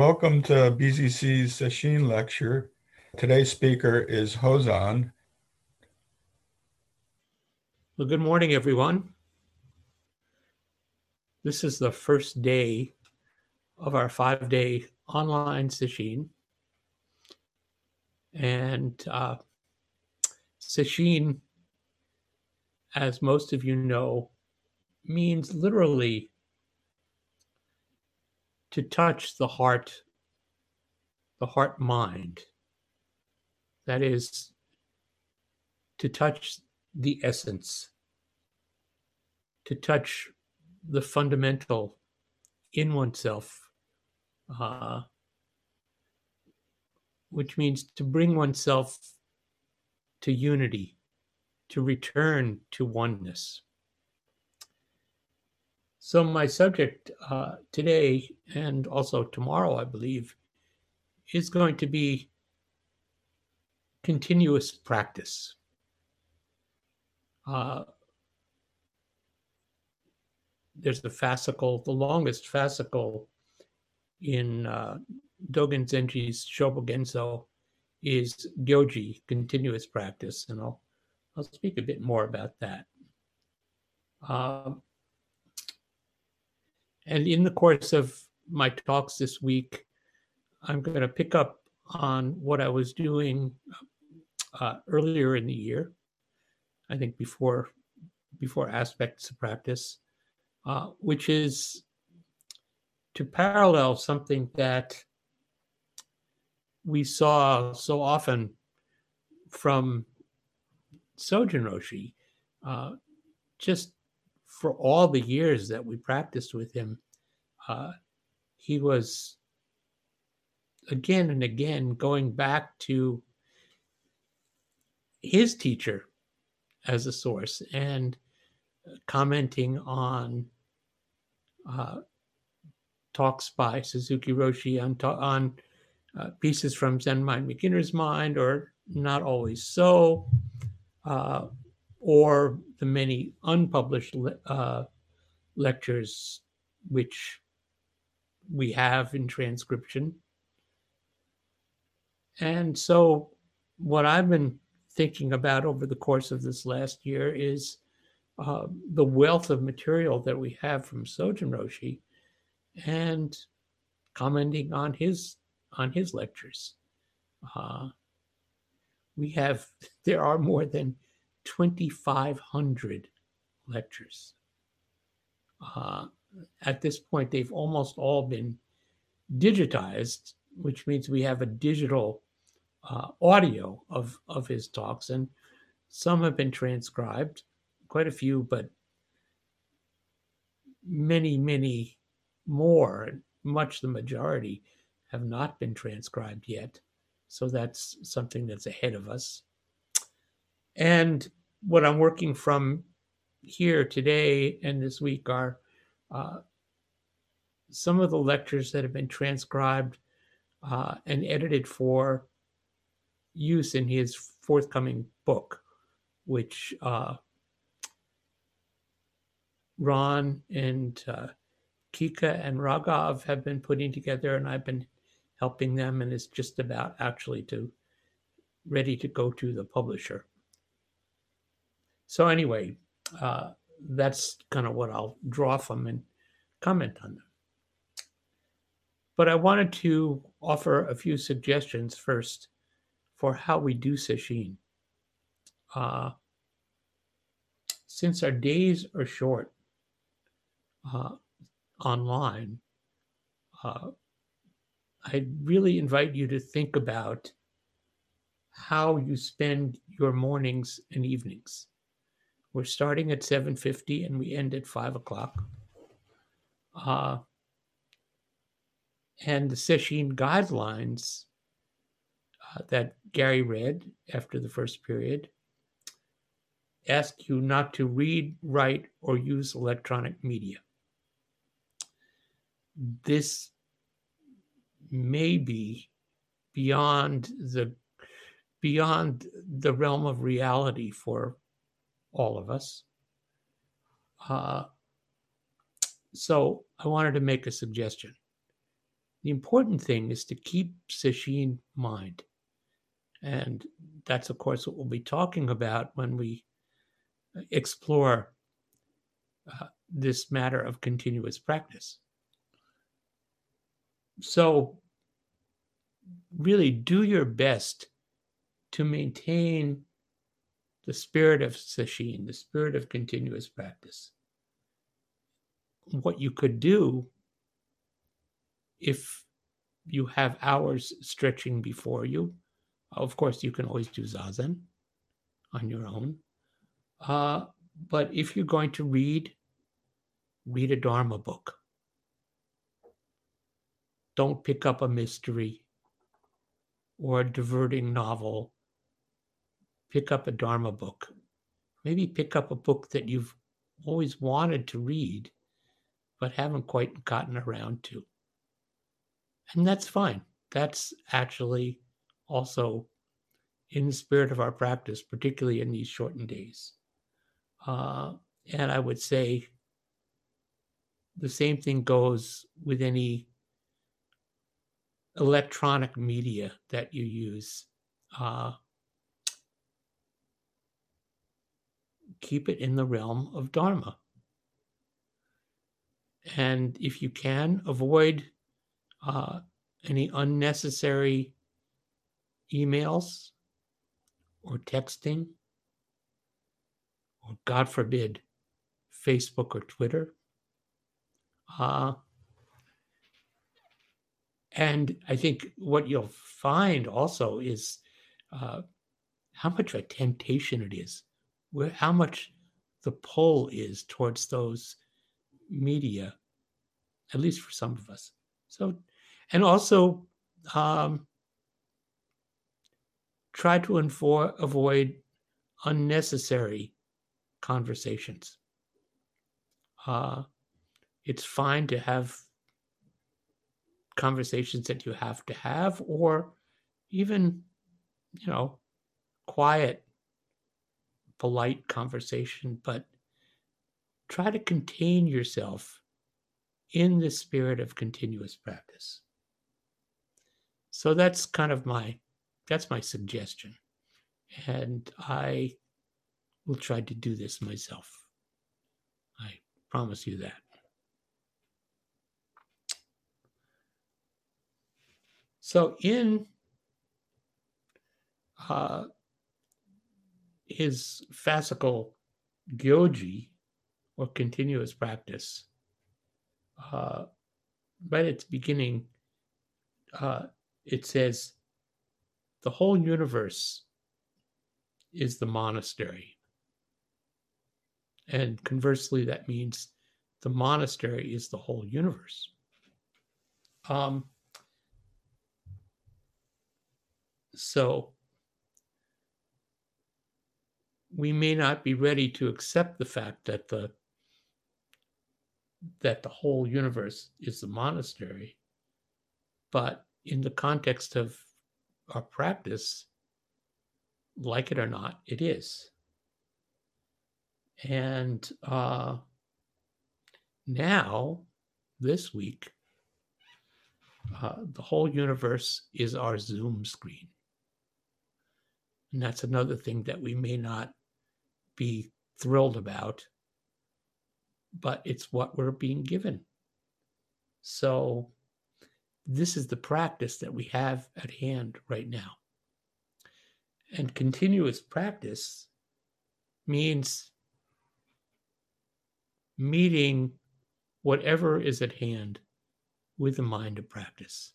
welcome to BZC's Sesshin lecture. Today's speaker is Hozan. Well, good morning, everyone. This is the first day of our five day online Sesshin. And uh, Sesshin, as most of you know, means literally to touch the heart, the heart mind. That is, to touch the essence, to touch the fundamental in oneself, uh, which means to bring oneself to unity, to return to oneness. So, my subject uh, today and also tomorrow, I believe, is going to be continuous practice. Uh, there's the fascicle, the longest fascicle in uh, Dogen Zenji's Shobogenzo is Gyoji, continuous practice, and I'll I'll speak a bit more about that. Um, and in the course of my talks this week, I'm going to pick up on what I was doing uh, earlier in the year. I think before before aspects of practice, uh, which is to parallel something that we saw so often from Sojun Roshi, uh, just for all the years that we practiced with him, uh, he was again and again going back to his teacher as a source and commenting on uh, talks by Suzuki Roshi on, on uh, pieces from Zen Mind Beginner's Mind, or not always so, uh, or the many unpublished le- uh, lectures which we have in transcription. And so, what I've been thinking about over the course of this last year is uh, the wealth of material that we have from Sojun Roshi and commenting on his on his lectures. Uh, we have there are more than 2,500 lectures. Uh, at this point, they've almost all been digitized, which means we have a digital uh, audio of, of his talks, and some have been transcribed, quite a few, but many, many more, much the majority, have not been transcribed yet. So that's something that's ahead of us. And what I'm working from here today and this week are uh, some of the lectures that have been transcribed uh, and edited for use in his forthcoming book, which uh, Ron and uh, Kika and Raghav have been putting together, and I've been helping them, and it's just about actually to ready to go to the publisher. So anyway, uh, that's kind of what I'll draw from and comment on them. But I wanted to offer a few suggestions first for how we do sesshin. Uh, since our days are short uh, online, uh, I really invite you to think about how you spend your mornings and evenings. We're starting at 7.50 and we end at 5 o'clock. Uh, and the Sesshin guidelines uh, that Gary read after the first period ask you not to read, write, or use electronic media. This may be beyond the beyond the realm of reality for all of us. Uh, so I wanted to make a suggestion. the important thing is to keep sesshin mind. And that's, of course, what we'll be talking about when we explore uh, this matter of continuous practice. So, really do your best to maintain the spirit of sesshin, the spirit of continuous practice. What you could do if you have hours stretching before you, of course, you can always do zazen on your own. Uh, but if you're going to read, read a Dharma book. Don't pick up a mystery or a diverting novel. Pick up a Dharma book. Maybe pick up a book that you've always wanted to read, but haven't quite gotten around to. And that's fine. That's actually also in the spirit of our practice, particularly in these shortened days. Uh, and I would say the same thing goes with any electronic media that you use. Uh, keep it in the realm of Dharma. And if you can, avoid uh, any unnecessary emails or texting or God forbid, Facebook or Twitter. Uh, and I think what you'll find also is uh, how much of a temptation it is, where how much the pull is towards those media, at least for some of us. So, and also um, try to avoid unnecessary conversations. Uh, it's fine to have conversations that you have to have, or even, you know, quiet, polite conversation, but try to contain yourself in the spirit of continuous practice. So that's kind of my that's my suggestion. And I will try to do this myself. I promise you that. So, in uh, his fascicle Gyoji, or continuous practice, uh, right at the beginning, uh, it says, the whole universe is the monastery. And conversely, that means the monastery is the whole universe. Um, so we may not be ready to accept the fact that the that the whole universe is the monastery but in the context of our practice like it or not it is and uh, now, this week, uh, the whole universe is our Zoom screen. And that's another thing that we may not be thrilled about, but it's what we're being given. So, this is the practice that we have at hand right now. And continuous practice means meeting whatever is at hand with the mind of practice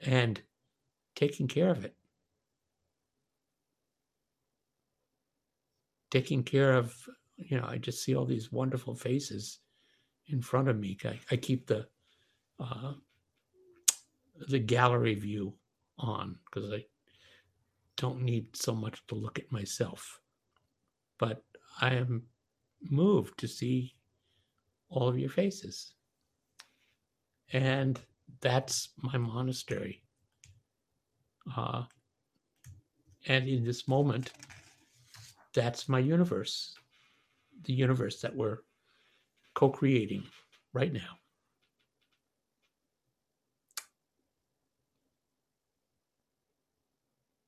and taking care of it. Taking care of, you know, I just see all these wonderful faces in front of me. I, I keep the uh, the gallery view on because I don't need so much to look at myself. But I am moved to see all of your faces. And that's my monastery. Uh, and in this moment, that's my universe, the universe that we're co creating right now.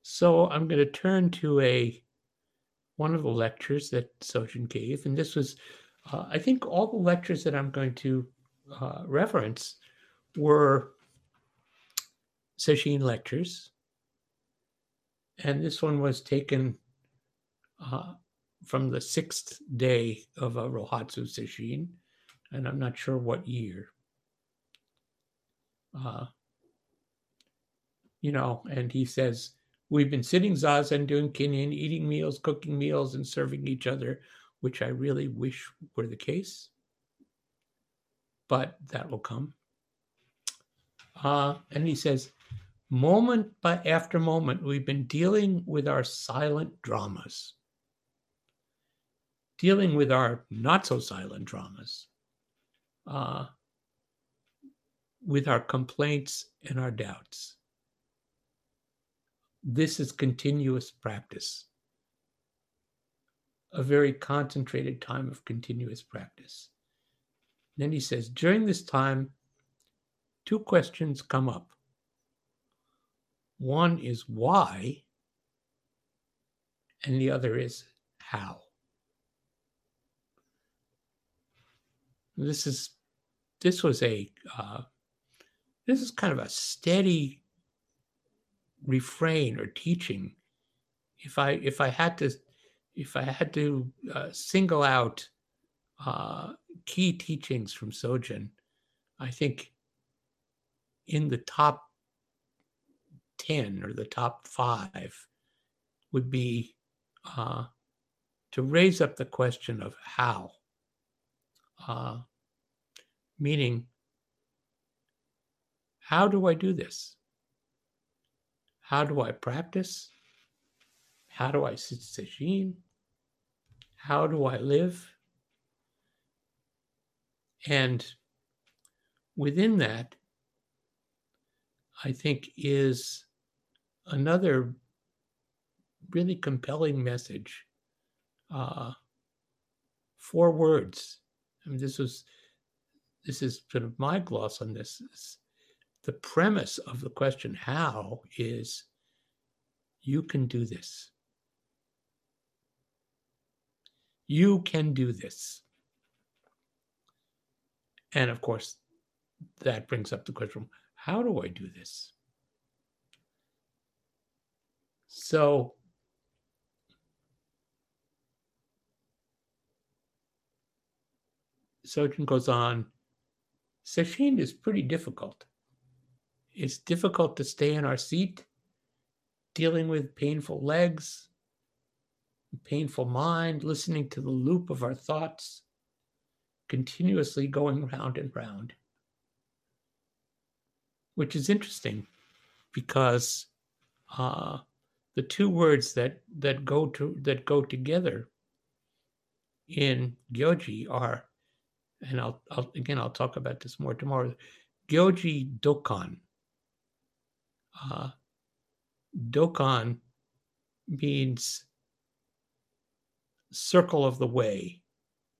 So I'm going to turn to a one of the lectures that Sojun gave, and this was, uh, I think, all the lectures that I'm going to uh, reference were Sojun lectures, and this one was taken uh, from the sixth day of a Rohatsu Sesshin, and I'm not sure what year. Uh, you know, and he says, We've been sitting zazen, doing kinhin, eating meals, cooking meals, and serving each other, which I really wish were the case. But that will come. Uh, and he says, moment by after moment, we've been dealing with our silent dramas, dealing with our not so silent dramas, uh, with our complaints and our doubts this is continuous practice, a very concentrated time of continuous practice. then he says, during this time, two questions come up. One is why, and the other is how. This is this was a uh, this is kind of a steady refrain or teaching. If i if i had to if i had to uh, single out uh, key teachings from sojun i think in the top 10 or the top five would be uh, to raise up the question of how uh, meaning how do i do this how do I practice? How do I sit sesshin? How do I live? And within that, I think is another really compelling message. Uh, four words. I mean, this was this is sort of my gloss on this the premise of the question how is you can do this. You can do this. And of course, that brings up the question how do I do this? So, Sojun goes on, Sesshin is pretty difficult it's difficult to stay in our seat, dealing with painful legs, painful mind, listening to the loop of our thoughts, continuously going round and round. Which is interesting because uh, the two words that that go to that go together in Gyoji are, and I'll, I'll again I'll talk about this more tomorrow. Gyoji Dokkan, uh, Dokkan means circle of the way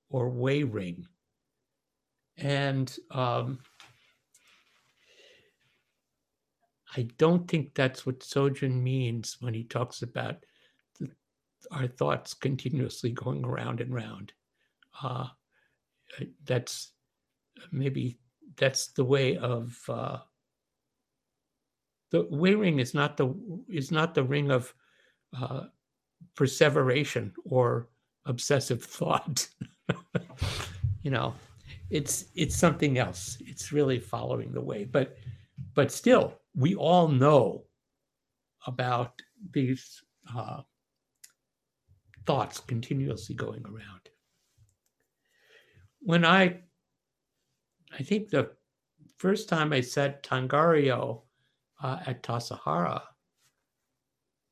or way ring. And um, I don't think that's what Sojun means when he talks about the, our thoughts continuously going around and round. Uh, that's maybe that's the way of uh, the way ring is not the is not the ring of uh, perseveration or obsessive thought. you know, it's it's something else. It's really following the way, but but still, we all know about these uh, thoughts continuously going around. When I, I think the first time I said Tangaryo uh, at Tassajara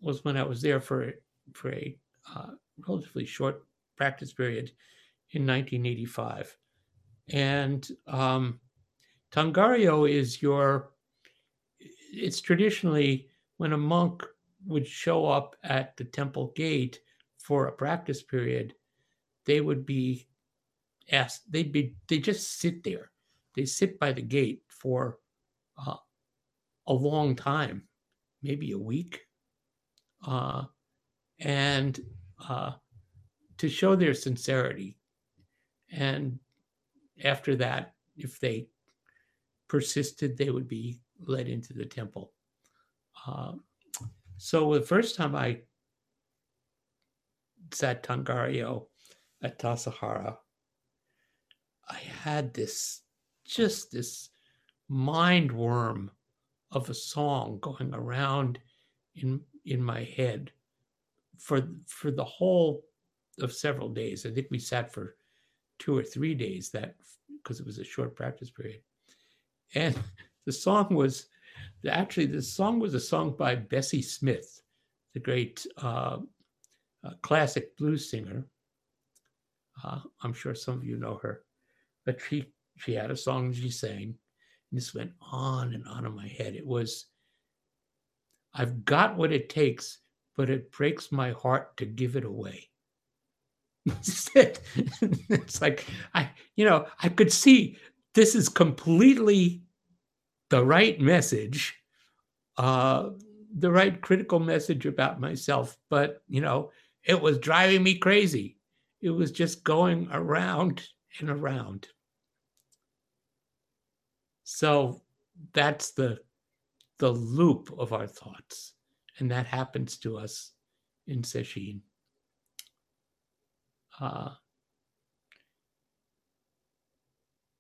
was when I was there for for a uh, relatively short practice period in 1985, and um, Tangaryo is your. It's traditionally when a monk would show up at the temple gate for a practice period, they would be asked. They'd be they just sit there. They sit by the gate for uh, a long time, maybe a week. uh, and uh, to show their sincerity. And after that, if they persisted, they would be led into the temple. Uh, so the first time I sat Tangaryo at Tassajara, I had this just this mind worm of a song going around in in my head for for the whole of several days. I think we sat for two or three days that because it was a short practice period. And the song was actually the song was a song by Bessie Smith, the great uh, uh, classic blues singer. Uh, I'm sure some of you know her, but she she had a song she sang. And this went on and on in my head. It was, I've got what it takes, but it breaks my heart to give it away. it's like I, you know, I could see this is completely the right message, uh, the right critical message about myself, but you know, it was driving me crazy. It was just going around and around. So that's the the loop of our thoughts, and that happens to us in Sesshin. Uh,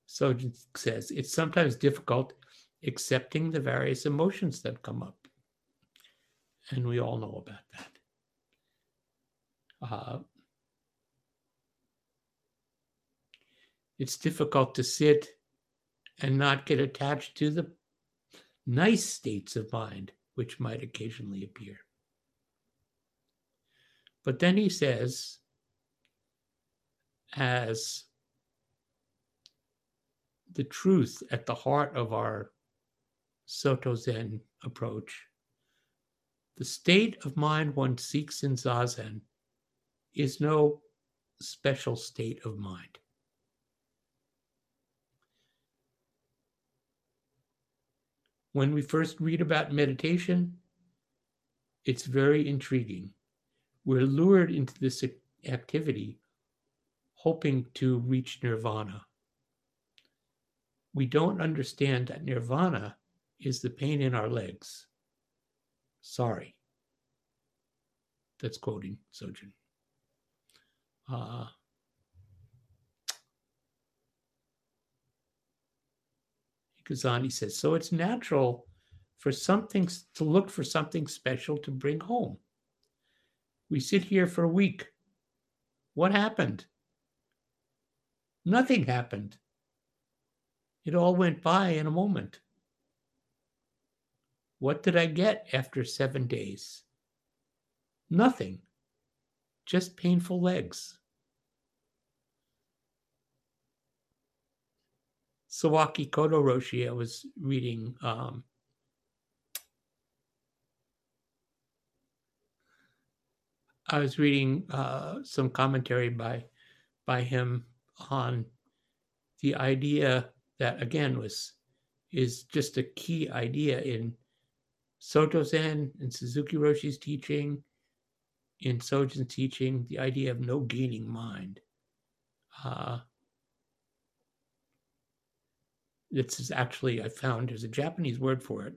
so says it's sometimes difficult accepting the various emotions that come up. And we all know about that. Uh, it's difficult to sit and not get attached to the nice states of mind which might occasionally appear. But then he says, as the truth at the heart of our Soto Zen approach, the state of mind one seeks in Zazen is no special state of mind. When we first read about meditation, it's very intriguing. We're lured into this activity hoping to reach nirvana. We don't understand that nirvana is the pain in our legs. Sorry. That's quoting Sojun. Uh, Kazani says, so it's natural for something to look for something special to bring home. We sit here for a week. What happened? Nothing happened. It all went by in a moment. What did I get after seven days? Nothing. Just painful legs. Sawaki Kodo Roshi, I was reading um, I was reading uh, some commentary by by him on the idea that again was is just a key idea in Soto Zen and Suzuki Roshi's teaching, in Sojun's teaching, the idea of no gaining mind. Uh, this is actually I found there's a Japanese word for it,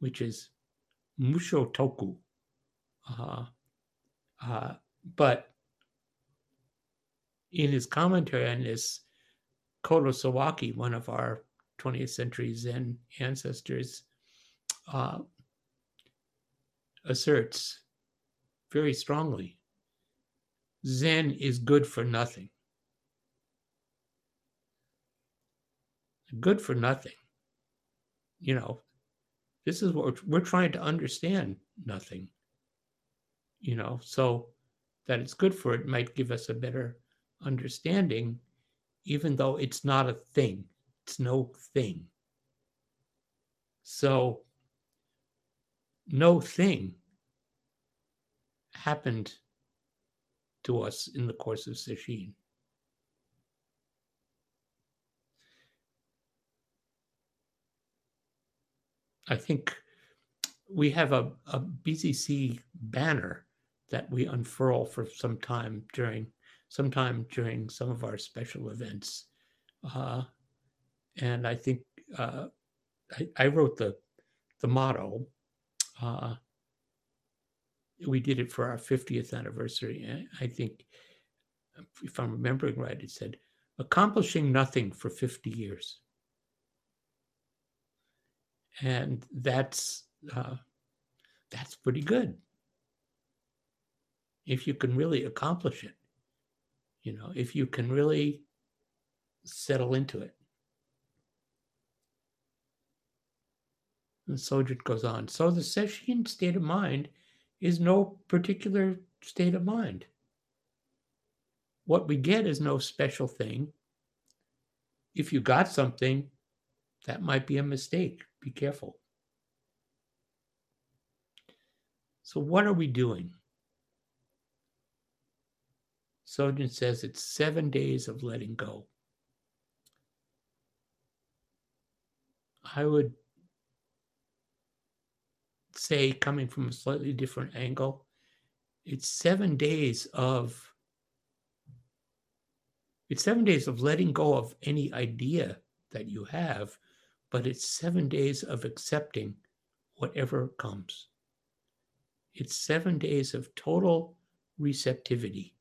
which is musho toku. Uh, uh, but in his commentary on this, Kodo Sawaki, one of our 20th century Zen ancestors, uh, asserts very strongly Zen is good for nothing. Good for nothing. You know, this is what we're, we're trying to understand nothing. You know, so that it's good for it might give us a better understanding, even though it's not a thing, it's no thing. So, no thing happened to us in the course of Sesshin. I think we have a, a BZC banner that we unfurl for some time during sometime during some of our special events. Uh, and I think uh, I, I, wrote the the motto. Uh, we did it for our 50th anniversary. I think, if I'm remembering right, it said, accomplishing nothing for 50 years. And that's uh, that's pretty good. If you can really accomplish it you know if you can really settle into it. And Sojun goes on. So the sesshin state of mind is no particular state of mind. What we get is no special thing. If you got something that might be a mistake. Be careful. So what are we doing? Sojun says it's seven days of letting go. I would say, coming from a slightly different angle, it's seven days of it's seven days of letting go of any idea that you have, but it's seven days of accepting whatever comes. It's seven days of total receptivity.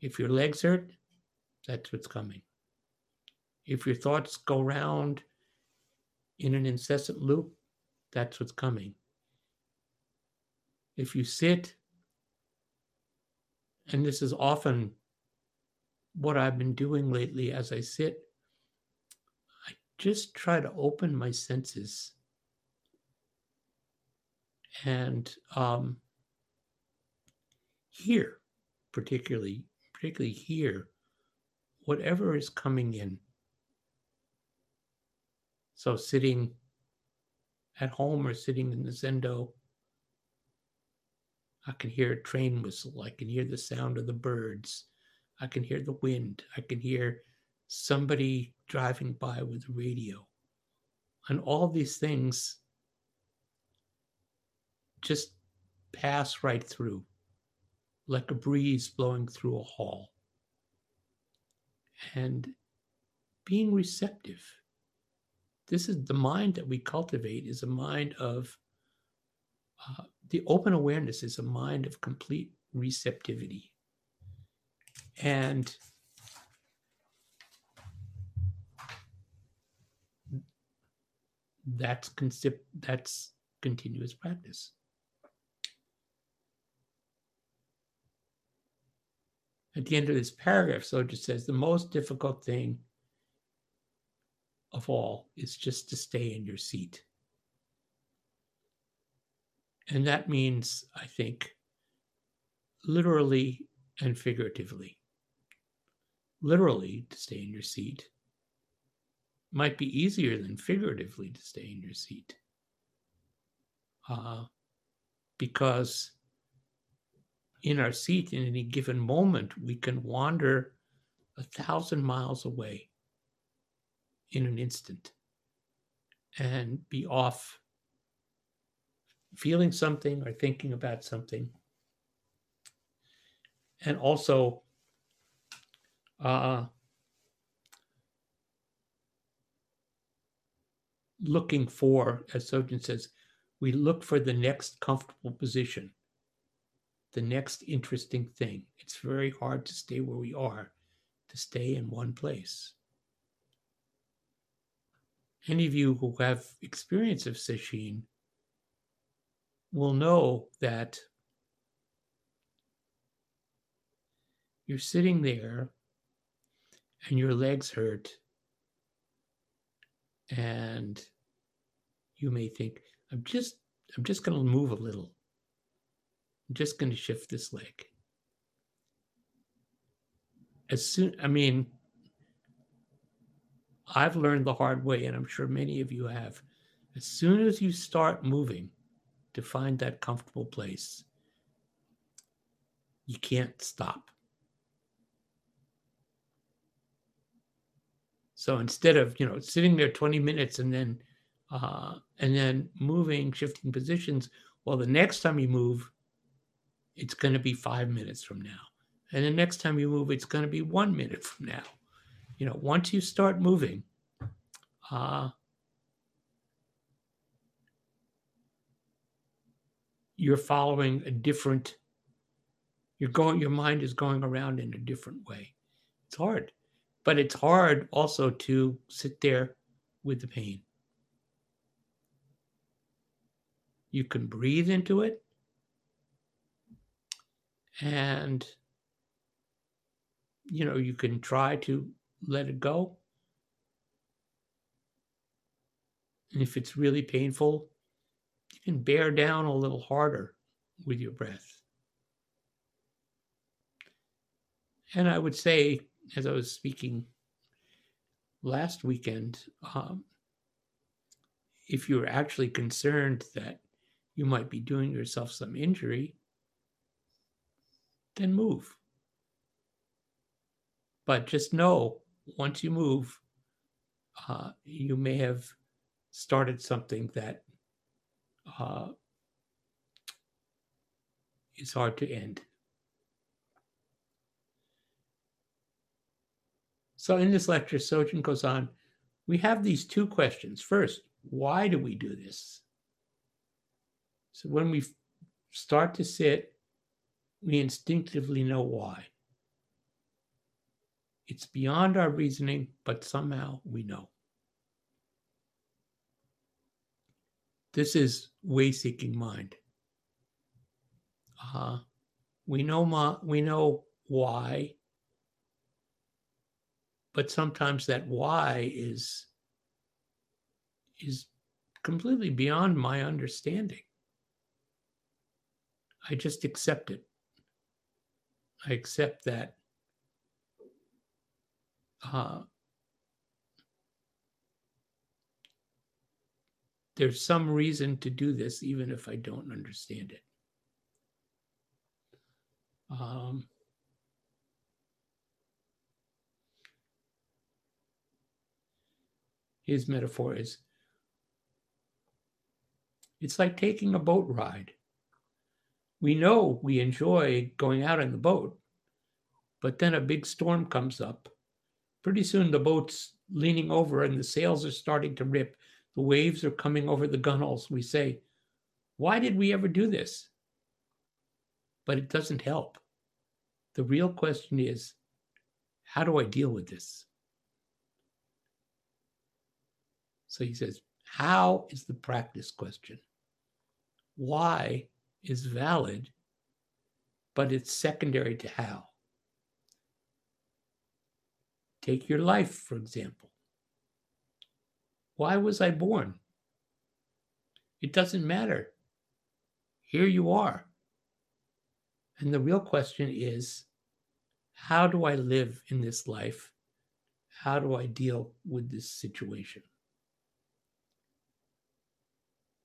If your legs hurt, that's what's coming. If your thoughts go round in an incessant loop, that's what's coming. If you sit, and this is often what I've been doing lately as I sit, just try to open my senses and um, hear, particularly particularly here, whatever is coming in. So, sitting at home or sitting in the Zendo, I can hear a train whistle. I can hear the sound of the birds. I can hear the wind. I can hear somebody driving by with radio. And all these things just pass right through like a breeze blowing through a hall. And being receptive. This is the mind that we cultivate is a mind of uh, the open awareness is a mind of complete receptivity. And that's that's continuous practice. at the end of this paragraph, so it just says the most difficult thing of all is just to stay in your seat. And that means, I think, literally and figuratively. Literally, to stay in your seat might be easier than figuratively to stay in your seat. Uh, because in our seat in any given moment, we can wander a thousand miles away in an instant and be off feeling something or thinking about something. And also, uh, looking for, as Sojun says, we look for the next comfortable position the next interesting thing. It's very hard to stay where we are, to stay in one place. Any of you who have experience of sesshin will know that you're sitting there and your legs hurt and you may think i'm just i'm just going to move a little I'm just going to shift this leg. As soon, I mean, I've learned the hard way, and I'm sure many of you have. As soon as you start moving to find that comfortable place, you can't stop. So instead of, you know, sitting there 20 minutes and then, uh, and then moving, shifting positions. Well, the next time you move, it's going to be five minutes from now. And the next time you move, it's going to be one minute from now. You know, once you start moving, uh, you're following a different, you're going, your mind is going around in a different way. It's hard, but it's hard also to sit there with the pain. You can breathe into it and you know you can try to let it go and if it's really painful you can bear down a little harder with your breath and i would say as i was speaking last weekend um, if you're actually concerned that you might be doing yourself some injury then move. But just know once you move, uh, you may have started something that uh, is hard to end. So, in this lecture, Sojun goes on we have these two questions. First, why do we do this? So, when we start to sit we instinctively know why. It's beyond our reasoning, but somehow we know. This is way seeking mind. Uh, we know ma- we know why, but sometimes that why is is completely beyond my understanding. I just accept it. I accept that uh, there's some reason to do this, even if I don't understand it. Um, his metaphor is it's like taking a boat ride we know we enjoy going out in the boat, but then a big storm comes up. Pretty soon the boat's leaning over and the sails are starting to rip. The waves are coming over the gunwales. We say, Why did we ever do this? But it doesn't help. The real question is, How do I deal with this? So he says, How is the practice question? Why is valid, but it's secondary to how. Take your life, for example. Why was I born? It doesn't matter. Here you are. And the real question is how do I live in this life? How do I deal with this situation?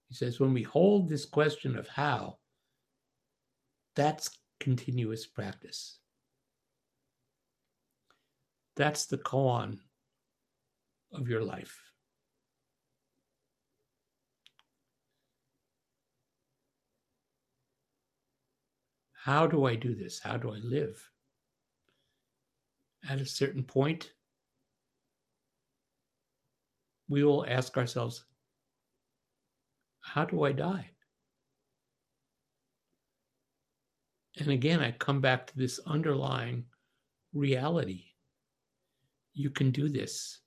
He says, when we hold this question of how, that's continuous practice. That's the koan of your life. How do I do this? How do I live? At a certain point, we will ask ourselves, how do I die? And again, I come back to this underlying reality. You can do this.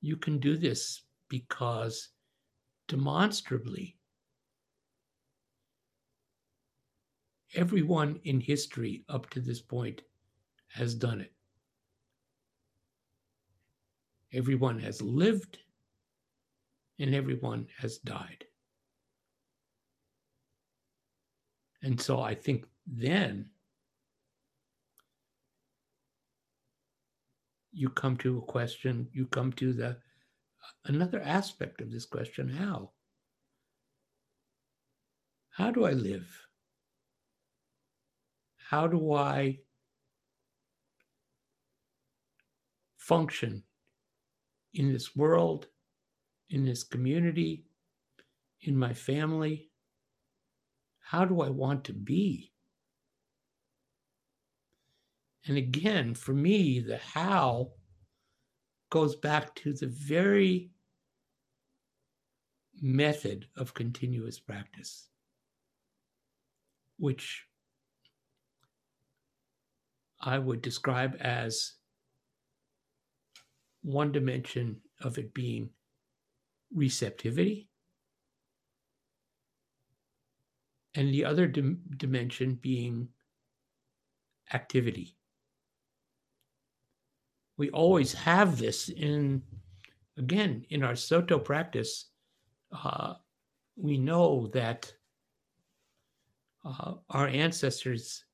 You can do this because demonstrably, everyone in history up to this point has done it. Everyone has lived and everyone has died. And so I think then you come to a question, you come to the another aspect of this question how? How do I live? How do I function in this world in this community, in my family? How do I want to be? And again, for me, the how goes back to the very method of continuous practice, which I would describe as one dimension of it being receptivity, and the other dim- dimension being activity. We always have this in, again, in our Soto practice. Uh, we know that uh, our ancestors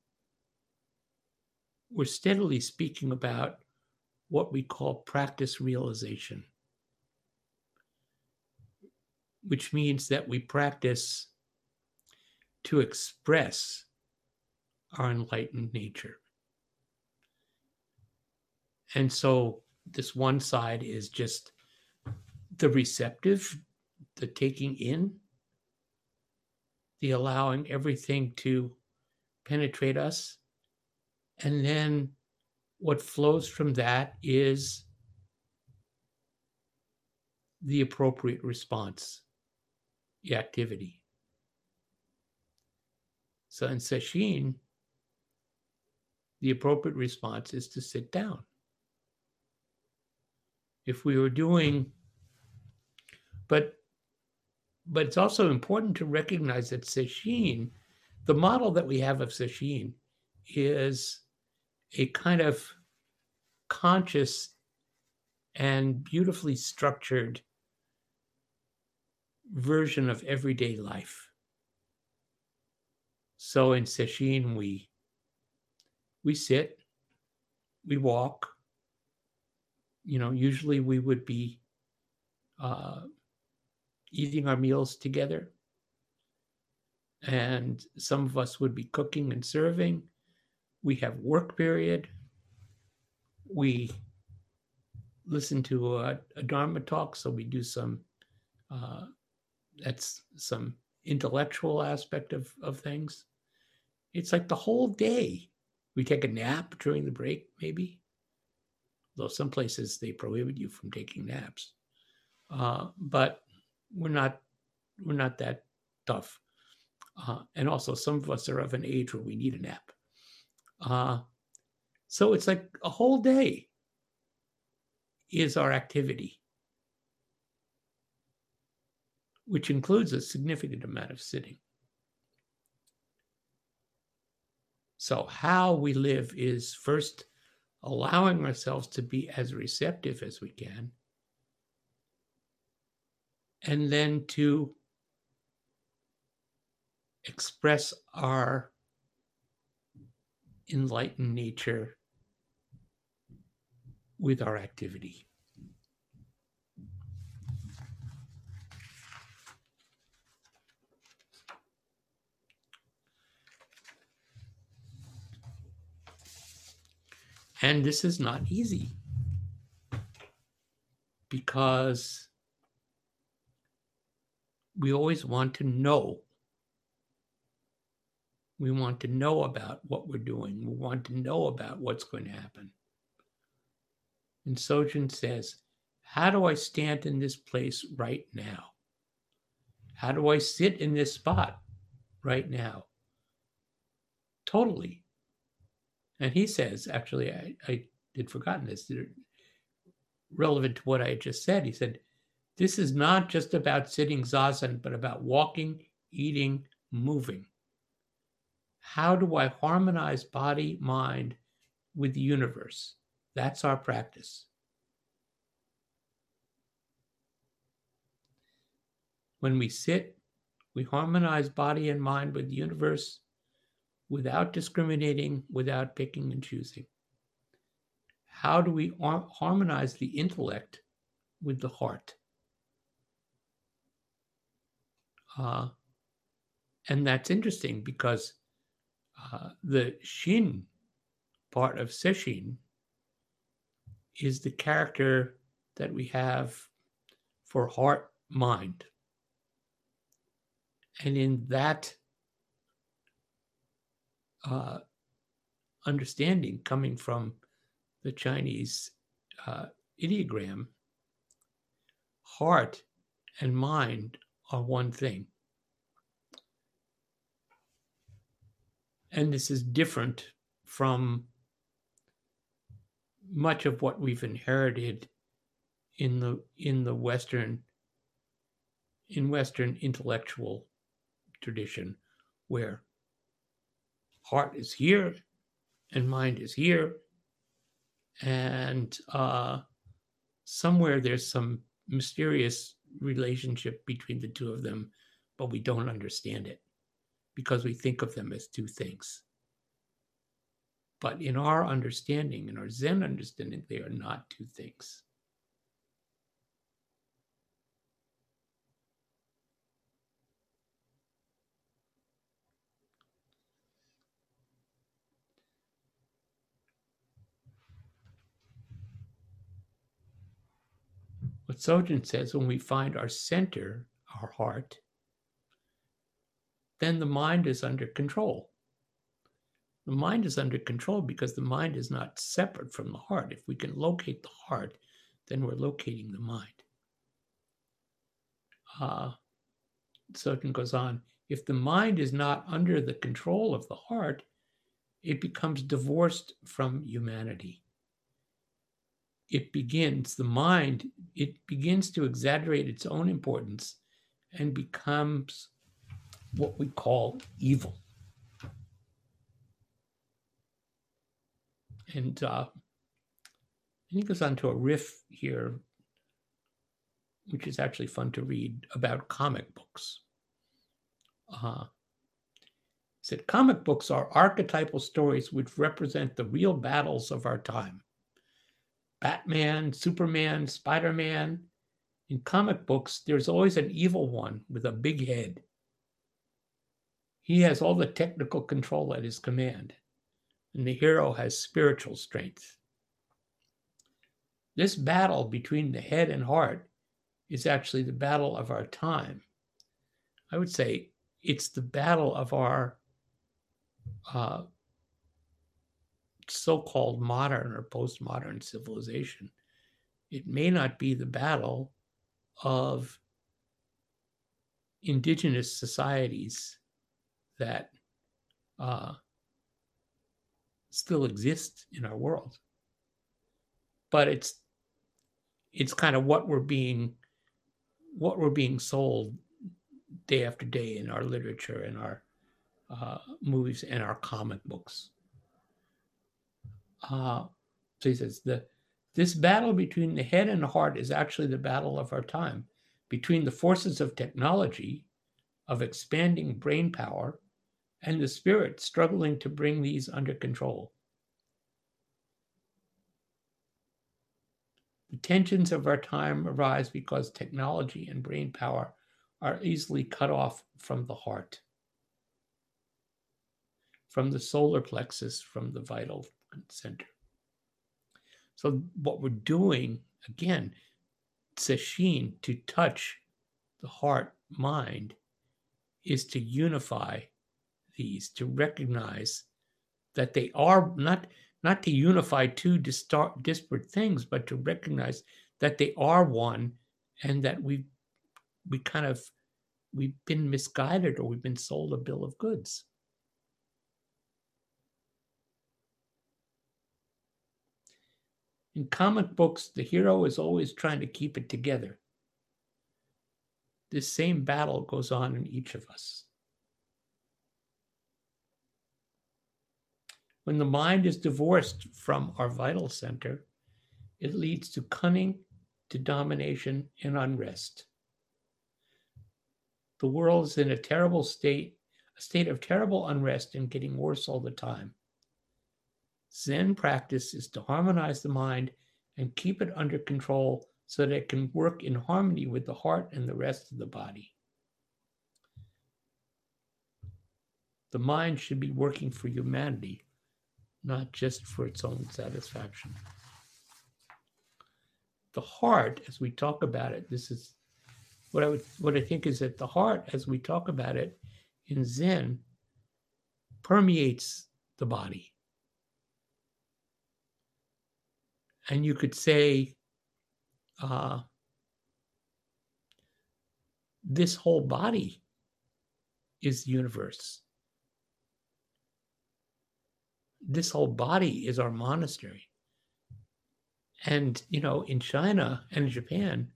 were steadily speaking about what we call practice realization, which means that we practice to express our enlightened nature. And so this one side is just the receptive, the taking in, the allowing everything to penetrate us. And then what flows from that is the appropriate response, activity. So in Sesshin, the appropriate response is to sit down. If we were doing, but but it's also important to recognize that Sesshin, the model that we have of Sesshin, is a kind of conscious and beautifully structured version of everyday life. So in Sesshin, we we sit, we walk. You know, usually we would be uh, eating our meals together, and some of us would be cooking and serving we have work period. We listen to a, a Dharma talk, so we do some, uh, that's some intellectual aspect of, of things. It's like the whole day. We take a nap during the break, maybe. Though some places they prohibit you from taking naps. Uh, but we're not we're not that tough. Uh, and also, some of us are of an age where we need a nap. Uh, so it's like a whole day is our activity, which includes a significant amount of sitting. So, how we live is first allowing ourselves to be as receptive as we can, and then to express our enlightened nature with our activity. And this is not easy because we always want to know we want to know about what we're doing. We want to know about what's going to happen. And Sojun says, How do I stand in this place right now? How do I sit in this spot right now? Totally. And he says, actually, I, I had forgotten this, relevant to what I just said. He said, This is not just about sitting zazen, but about walking, eating, moving. How do I harmonize body, mind with the universe? That's our practice. When we sit, we harmonize body and mind with the universe without discriminating, without picking and choosing. How do we harmonize the intellect with the heart? Uh, and that's interesting because uh, the Shin part of Sesshin is the character that we have for heart mind. And in that uh, understanding coming from the Chinese uh, ideogram, heart and mind are one thing. And this is different from much of what we've inherited in the in the western in western intellectual tradition where heart is here and mind is here. And uh, somewhere there's some mysterious relationship between the two of them but we don't understand it because we think of them as two things. But in our understanding in our zen understanding they are not two things Sojun says when we find our center, our heart, then the mind is under control. The mind is under control because the mind is not separate from the heart. If we can locate the heart, then we're locating the mind. Uh, goes on if the mind is not under the control of the heart, it becomes divorced from humanity it begins, the mind, it begins to exaggerate its own importance and becomes what we call evil. And uh, and he goes on to a riff here, which is actually fun to read about comic books. Uh, said comic books are archetypal stories which represent the real battles of our time. Batman, Superman, Spider Man. In comic books, there's always an evil one with a big head. He has all the technical control at his command, and the hero has spiritual strength. This battle between the head and heart is actually the battle of our time. I would say it's the battle of our uh, so called modern or postmodern civilization. It may not be the battle of indigenous societies that uh, still exist in our world. But it's it's kind of what we're being what we're being sold day after day in our literature and our uh, movies and our comic books. Uh, so he says the this battle between the head and the heart is actually the battle of our time, between the forces of technology, of expanding brain power, and the spirit struggling to bring these under control. The tensions of our time arise because technology and brain power are easily cut off from the heart, from the solar plexus, from the vital center. So what we're doing again, sesshin to touch the heart mind is to unify these, to recognize that they are not not to unify two disparate things, but to recognize that they are one, and that we we kind of we've been misguided or we've been sold a bill of goods. In comic books, the hero is always trying to keep it together. This same battle goes on in each of us. When the mind is divorced from our vital center, it leads to cunning, to domination, and unrest. The world is in a terrible state, a state of terrible unrest and getting worse all the time. Zen practice is to harmonize the mind and keep it under control so that it can work in harmony with the heart and the rest of the body. The mind should be working for humanity, not just for its own satisfaction. The heart, as we talk about it, this is what I would what I think is at the heart as we talk about it in Zen permeates the body. And you could say uh, this whole body is the universe. This whole body is our monastery. And, you know, in China and Japan,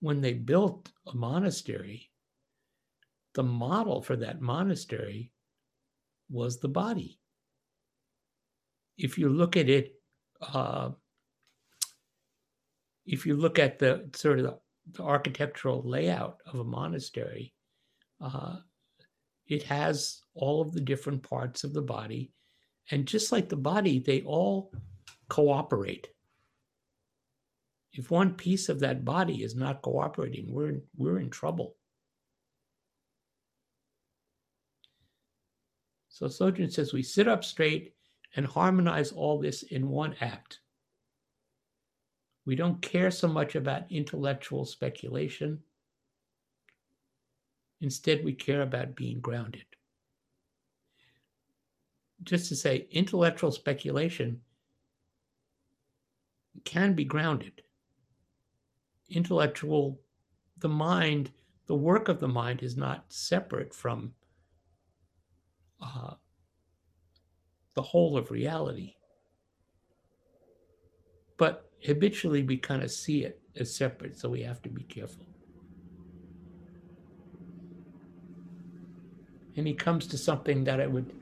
when they built a monastery, the model for that monastery was the body. If you look at it, uh, if you look at the sort of the, the architectural layout of a monastery, uh, it has all of the different parts of the body. And just like the body, they all cooperate. If one piece of that body is not cooperating, we're in, we're in trouble. So Sojun says we sit up straight and harmonize all this in one act. We don't care so much about intellectual speculation. Instead, we care about being grounded. Just to say, intellectual speculation can be grounded intellectual, the mind, the work of the mind is not separate from uh, the whole of reality. But habitually, we kind of see it as separate, so we have to be careful. And he comes to something that I would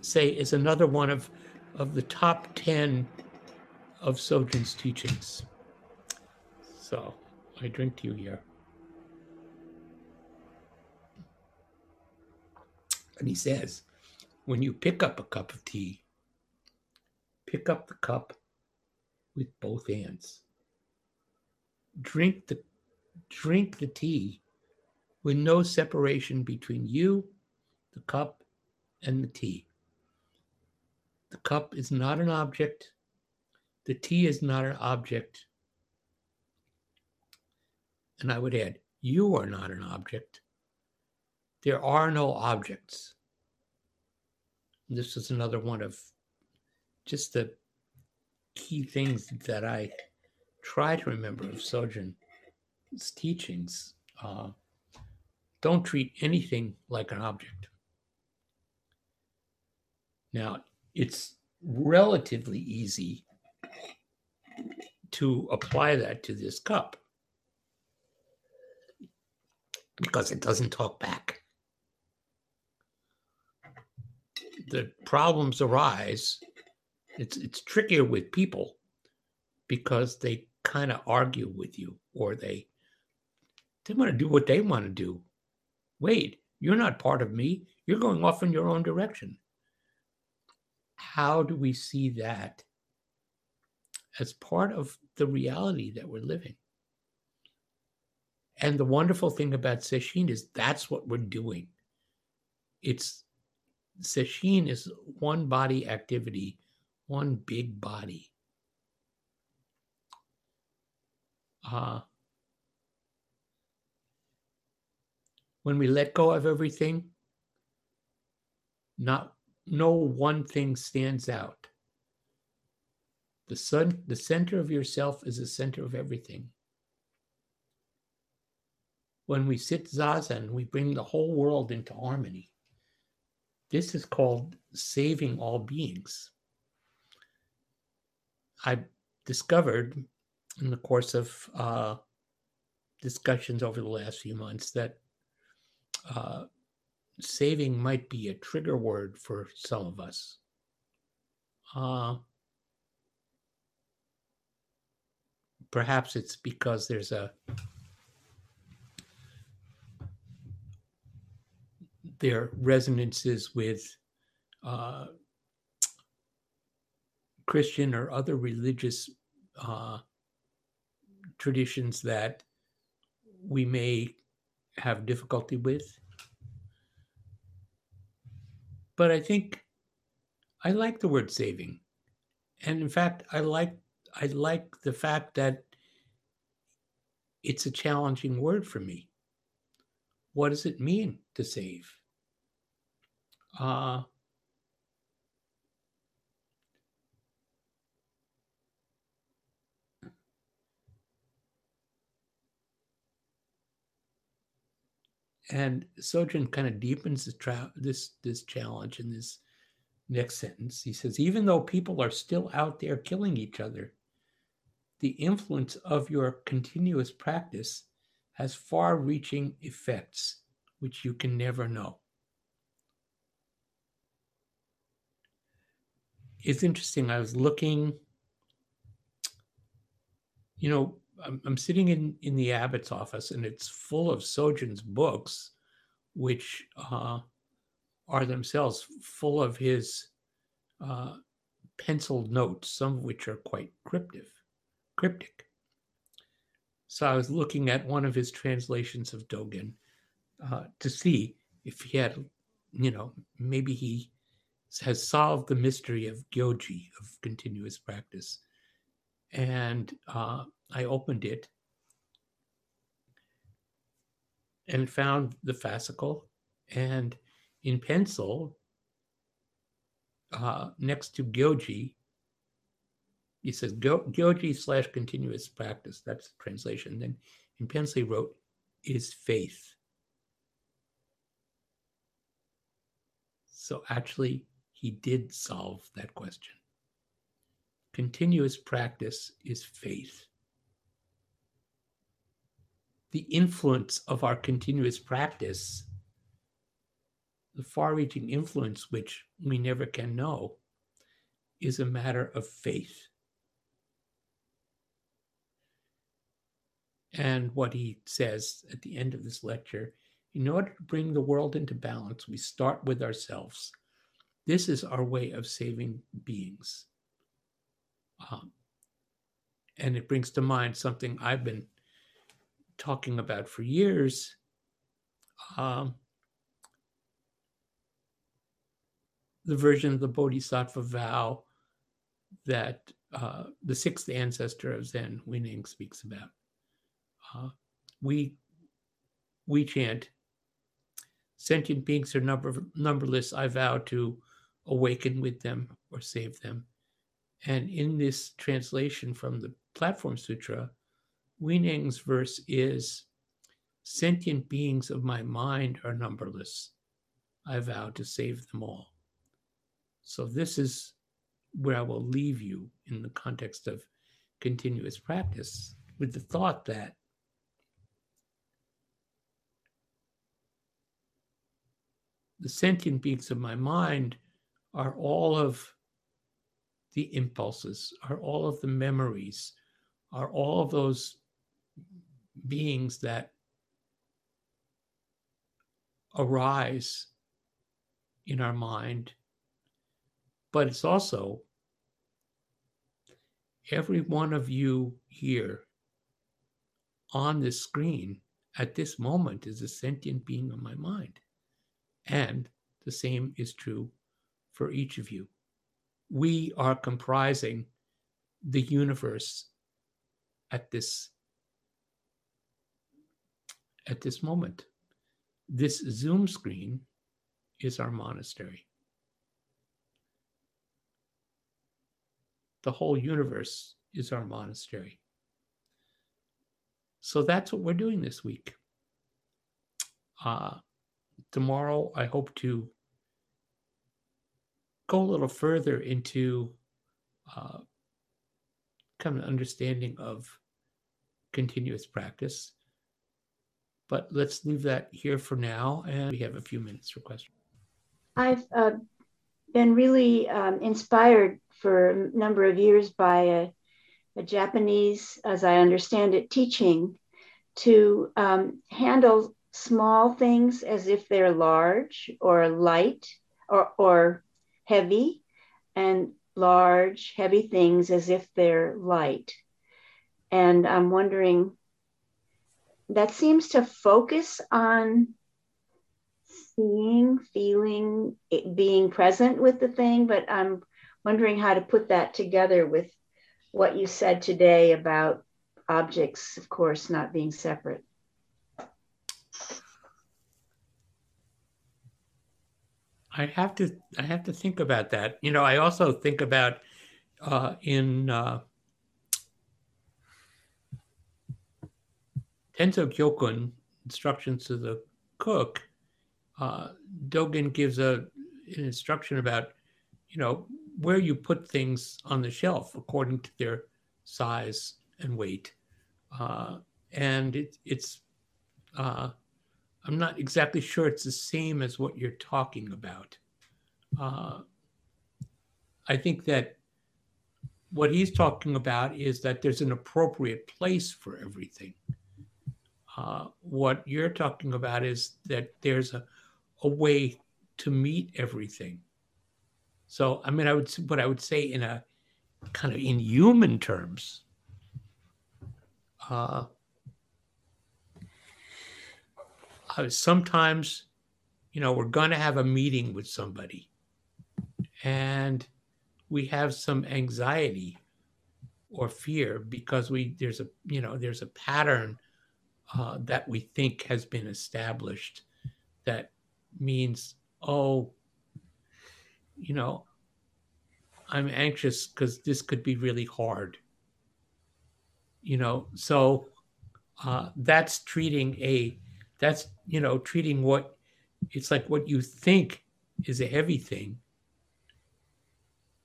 say is another one of, of the top 10 of Sojun's teachings. So I drink to you here. And he says, when you pick up a cup of tea, pick up the cup with both hands. Drink the drink the tea with no separation between you, the cup, and the tea. The cup is not an object. The tea is not an object. And I would add, you are not an object. There are no objects. This is another one of just the key things that I try to remember of Sojun's teachings. Uh, don't treat anything like an object. Now, it's relatively easy to apply that to this cup because it doesn't talk back. The problems arise. It's it's trickier with people because they kind of argue with you or they they want to do what they want to do. Wait, you're not part of me. You're going off in your own direction. How do we see that as part of the reality that we're living? And the wonderful thing about Sesshin is that's what we're doing. It's Sesshin is one body activity, one big body. Uh, when we let go of everything, not no one thing stands out. The sun, the center of yourself is the center of everything when we sit zazen, we bring the whole world into harmony. This is called saving all beings. I discovered in the course of uh, discussions over the last few months that uh, saving might be a trigger word for some of us. Uh, perhaps it's because there's a their resonances with uh, Christian or other religious uh, traditions that we may have difficulty with. But I think I like the word saving. And in fact, I like I like the fact that it's a challenging word for me. What does it mean to save? Uh, and Sojun kind of deepens tra- this this challenge in this next sentence. He says, even though people are still out there killing each other, the influence of your continuous practice has far reaching effects which you can never know. It's interesting. I was looking, you know, I'm, I'm sitting in, in the abbot's office and it's full of Sojun's books, which uh, are themselves full of his uh, penciled notes, some of which are quite cryptic. cryptic. So I was looking at one of his translations of Dogen uh, to see if he had, you know, maybe he has solved the mystery of Gyoji, of continuous practice. And uh, I opened it and found the fascicle. And in pencil, uh, next to Gyoji, he says Gyoji slash continuous practice. That's the translation. Then in pencil, he wrote, is faith. So actually, he did solve that question. Continuous practice is faith. The influence of our continuous practice the far reaching influence, which we never can know, is a matter of faith. And what he says at the end of this lecture in order to bring the world into balance, we start with ourselves. This is our way of saving beings. Um, and it brings to mind something I've been talking about for years. Um, the version of the Bodhisattva vow that uh, the sixth ancestor of Zen, Huineng, speaks about. Uh, we we chant, sentient beings are number, numberless. I vow to awaken with them or save them. And in this translation from the Platform Sutra, Huineng's verse is Sentient beings of my mind are numberless. I vow to save them all. So, this is where I will leave you in the context of continuous practice with the thought that the sentient beings of my mind are all of the impulses, are all of the memories, are all of those beings that arise in our mind but it's also every one of you here on this screen at this moment is a sentient being of my mind. And the same is true for each of you. We are comprising the universe at this at this moment. This Zoom screen is our monastery. the whole universe is our monastery. So that's what we're doing this week. Uh, tomorrow, I hope to go a little further into uh, kind of understanding of continuous practice. But let's leave that here for now, and we have a few minutes for questions. I've uh, been really um, inspired for a number of years by a, a Japanese, as I understand it, teaching to um, handle small things as if they're large or light or, or heavy, and large, heavy things as if they're light. And I'm wondering, that seems to focus on seeing, feeling, being present with the thing, but I'm wondering how to put that together with what you said today about objects, of course, not being separate. I have to I have to think about that. You know, I also think about uh, in uh, Tenzo Kyokun, instructions to the cook. Uh, Dogen gives a an instruction about, you know, where you put things on the shelf according to their size and weight, uh, and it, it's uh, I'm not exactly sure it's the same as what you're talking about. Uh, I think that what he's talking about is that there's an appropriate place for everything. Uh, what you're talking about is that there's a, a way to meet everything. So, I mean, I would what I would say in a kind of in human terms. Uh, sometimes, you know, we're going to have a meeting with somebody and we have some anxiety or fear because we there's a you know there's a pattern uh, that we think has been established that means oh you know i'm anxious because this could be really hard you know? So uh, that's treating a that's you know treating what it's like what you think is a heavy thing.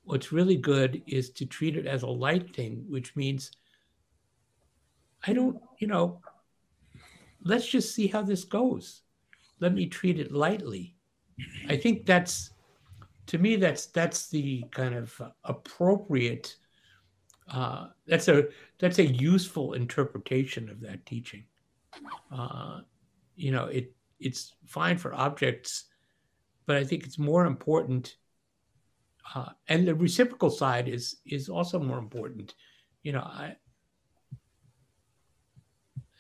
What's really good is to treat it as a light thing which means i don't you know let's just see how this goes. Let me treat it lightly. I think that's to me that's that's the kind of appropriate uh, that's a that's a useful interpretation of that teaching. Uh, you know it it's fine for objects but i think it's more important uh, and the reciprocal side is is also more important. You know i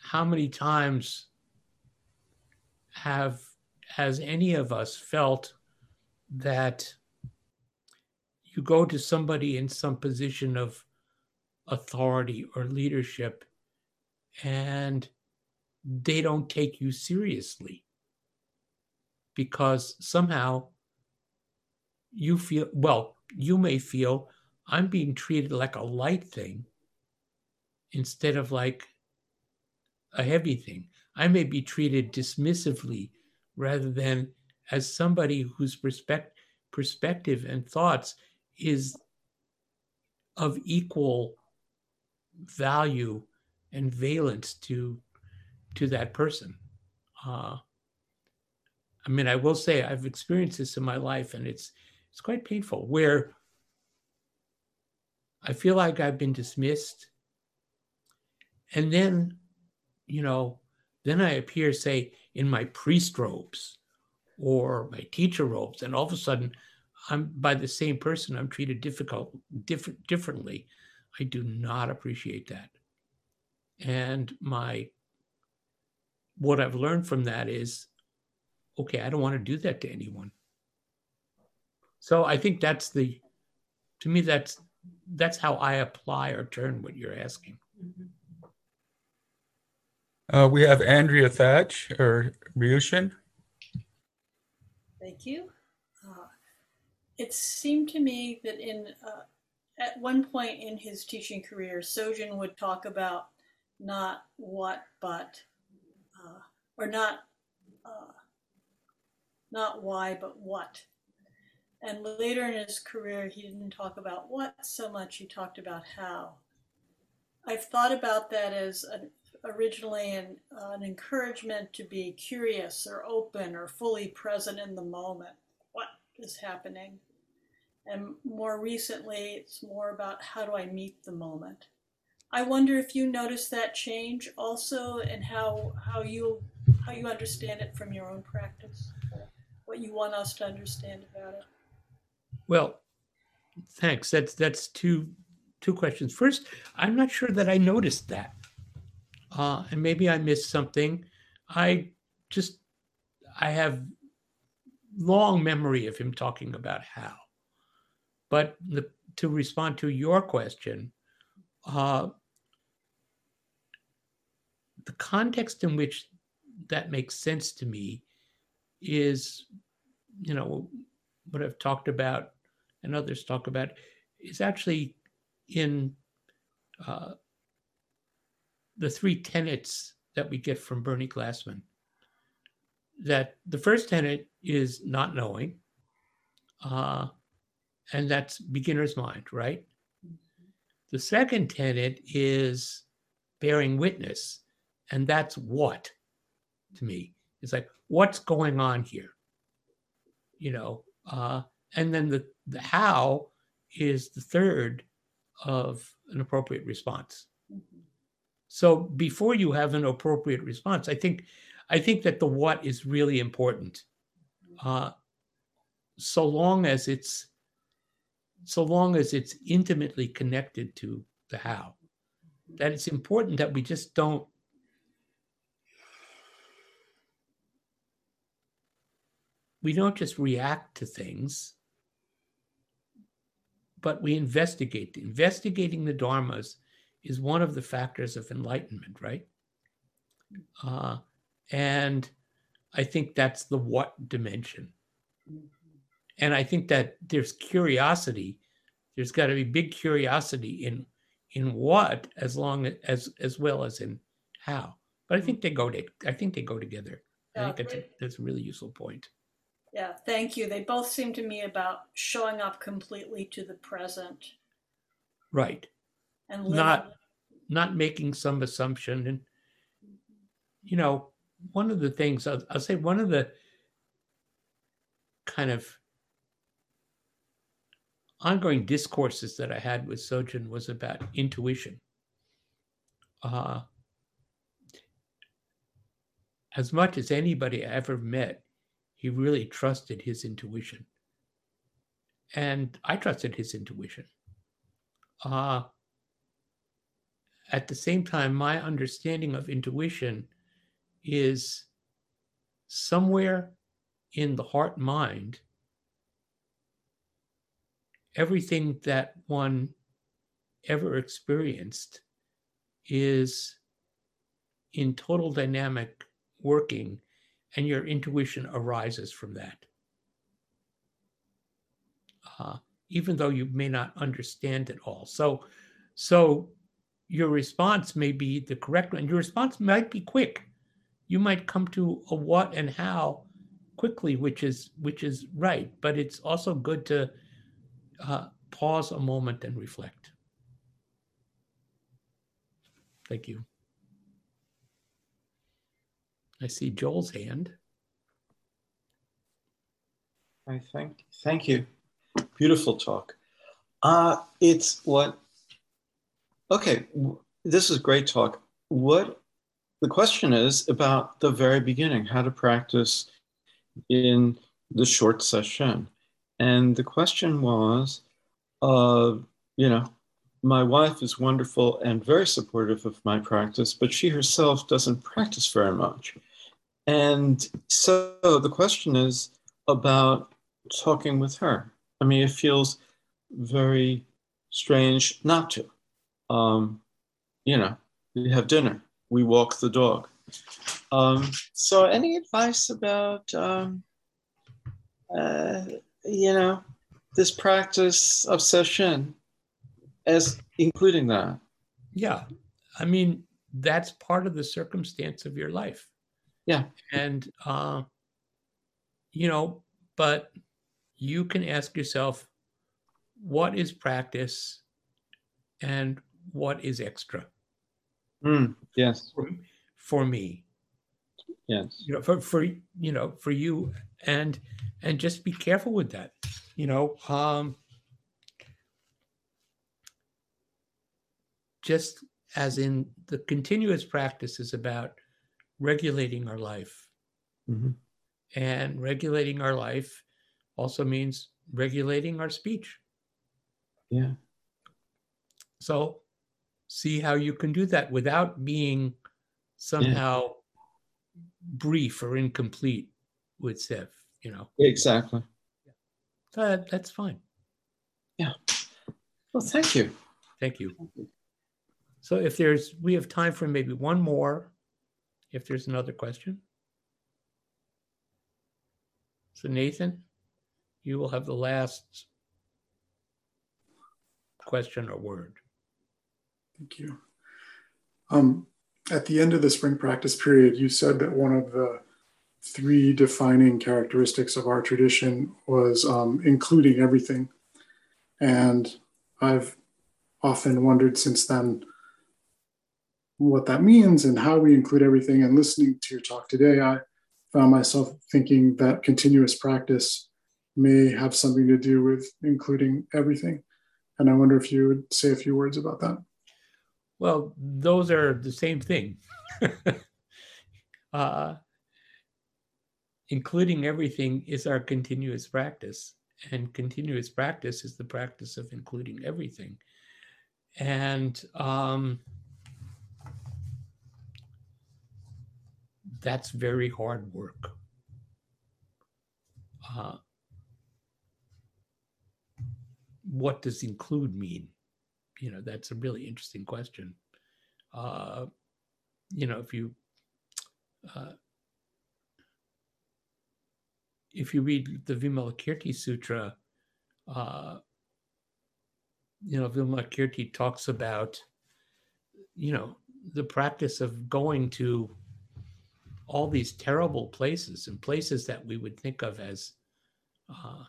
how many times have has any of us felt that you go to somebody in some position of authority or leadership and they don't take you seriously because somehow you feel well you may feel i'm being treated like a light thing instead of like a heavy thing i may be treated dismissively rather than as somebody whose perspective perspective and thoughts is of equal value and valence to to that person. Uh, I mean, I will say I've experienced this in my life, and it's it's quite painful. Where I feel like I've been dismissed, and then, you know, then I appear, say, in my priest robes or my teacher robes, and all of a sudden, I'm by the same person. I'm treated difficult, different, differently. I do not appreciate that, and my what I've learned from that is okay, I don't want to do that to anyone. So I think that's the to me that's that's how I apply or turn what you're asking. Mm-hmm. Uh, we have Andrea Thatch or Ryushin. Thank you. Uh, it seemed to me that in uh, at one point in his teaching career, Sojun would talk about not what but uh, or not uh, not why but what. And later in his career, he didn't talk about what so much; he talked about how. I've thought about that as an, originally an, uh, an encouragement to be curious or open or fully present in the moment. What is happening? And more recently, it's more about how do I meet the moment. I wonder if you notice that change also and how how you how you understand it from your own practice, what you want us to understand about it. Well, thanks. That's that's two two questions. First, I'm not sure that I noticed that, uh, and maybe I missed something. I just I have long memory of him talking about how, but the, to respond to your question, uh, the context in which that makes sense to me is, you know, what I've talked about and others talk about is actually in uh, the three tenets that we get from Bernie Glassman. That the first tenet is not knowing, uh, and that's beginner's mind, right? The second tenet is bearing witness, and that's what to me. It's like, what's going on here? You know, uh, and then the, the how is the third of an appropriate response. So before you have an appropriate response, I think I think that the what is really important. Uh, so long as it's so long as it's intimately connected to the how, that it's important that we just don't we don't just react to things, but we investigate. Investigating the dharmas is one of the factors of enlightenment, right? Uh, and I think that's the what dimension. And I think that there's curiosity. There's got to be big curiosity in in what as long as as well as in how. But I think they go to I think they go together. I think that's a, that's a really useful point. Yeah, thank you. They both seem to me about showing up completely to the present Right. And living. Not not making some assumption and you know one of the things I'll, I'll say one of the kind of ongoing discourses that I had with Sojun was about intuition. Uh, as much as anybody I ever met, he really trusted his intuition. And I trusted his intuition. Uh, at the same time, my understanding of intuition is somewhere in the heart mind, everything that one ever experienced is in total dynamic working, and your intuition arises from that. Uh, even though you may not understand it all. So, so your response may be the correct one. Your response might be quick. You might come to a what and how quickly, which is which is right. But it's also good to uh, pause a moment and reflect. Thank you. I see Joel's hand. I thank thank you. Beautiful talk. Uh it's what okay, this is great talk. What the question is about the very beginning, how to practice in the short session. And the question was, uh, you know, my wife is wonderful and very supportive of my practice, but she herself doesn't practice very much. And so the question is about talking with her. I mean, it feels very strange not to. Um, you know, we have dinner, we walk the dog. Um, so, any advice about, um, uh, you know, this practice of sesshin as including that? Yeah. I mean, that's part of the circumstance of your life. Yeah. And, uh, you know, but you can ask yourself, what is practice and what is extra Mm, yes, for, for me? yes. You know, for, for, you know, for you and, and just be careful with that, you know, um, just as in the continuous practice is about regulating our life Mhm. and regulating our life also means regulating our speech Yeah. so see how you can do that without being somehow brief or incomplete with Sev, you know Exactly. so that, that's fine Yeah. Well, thank you. thank you so if there's we have time for maybe one more if there's another question. So, Nathan, you will have the last question or word. Thank you. Um, at the end of the spring practice period, you said that one of the three defining characteristics of our tradition was um, including everything. And I've often wondered since then what that means and how we include everything. And listening to your talk today, I found myself thinking that continuous practice may have something to do with including everything. And I wonder if you would say a few words about that. Well, those are the same thing. uh, including everything is our continuous practice. And continuous practice is the practice of including everything. And um, that's very hard work. Uh, what does include mean? You know, that's a really interesting question. Uh, you know, if you uh, if you read the Vimalakirti Sutra, uh, you know, Vimalakirti talks about, you know, the practice of going to all these terrible places and places that we would think of as uh,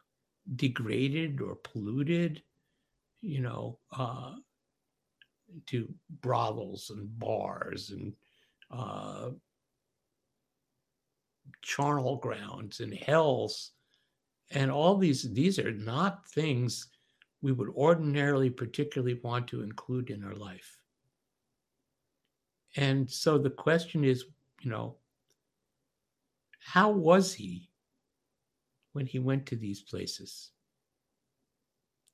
degraded or polluted, you know, uh, to brothels and bars and uh, charnel grounds and hells. And all these these are not things we would ordinarily particularly want to include in our life. And so the question is you know how was he when he went to these places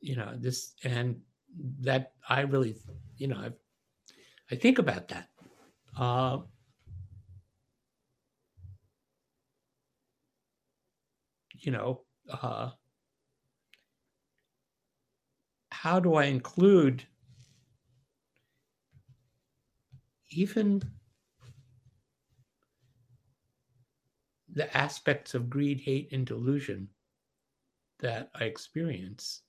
you know this and that i really you know i, I think about that uh, you know, uh, how do I include even the aspects of greed, hate, and delusion that I experience?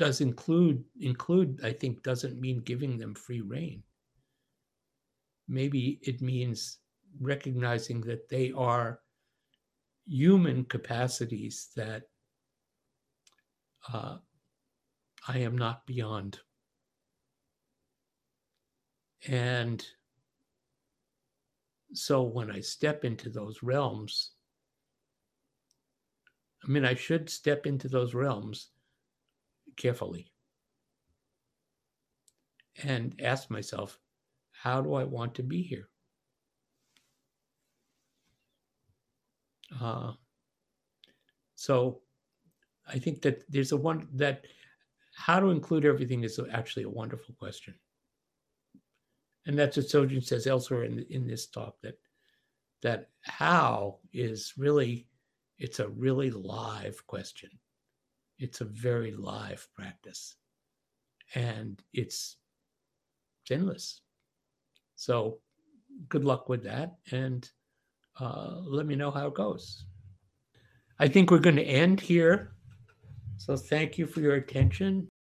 Does include include I think doesn't mean giving them free reign. Maybe it means recognizing that they are human capacities that uh, I am not beyond. And so when I step into those realms, I mean, I should step into those realms carefully and ask myself, how do I want to be here? Uh, so I think that there's a one that how to include everything is actually a wonderful question. And that's what Sojun says elsewhere in, in this talk that that how is really it's a really live question. It's a very live practice. And it's endless. So good luck with that. And uh, let me know how it goes. I think we're going to end here. So thank you for your attention.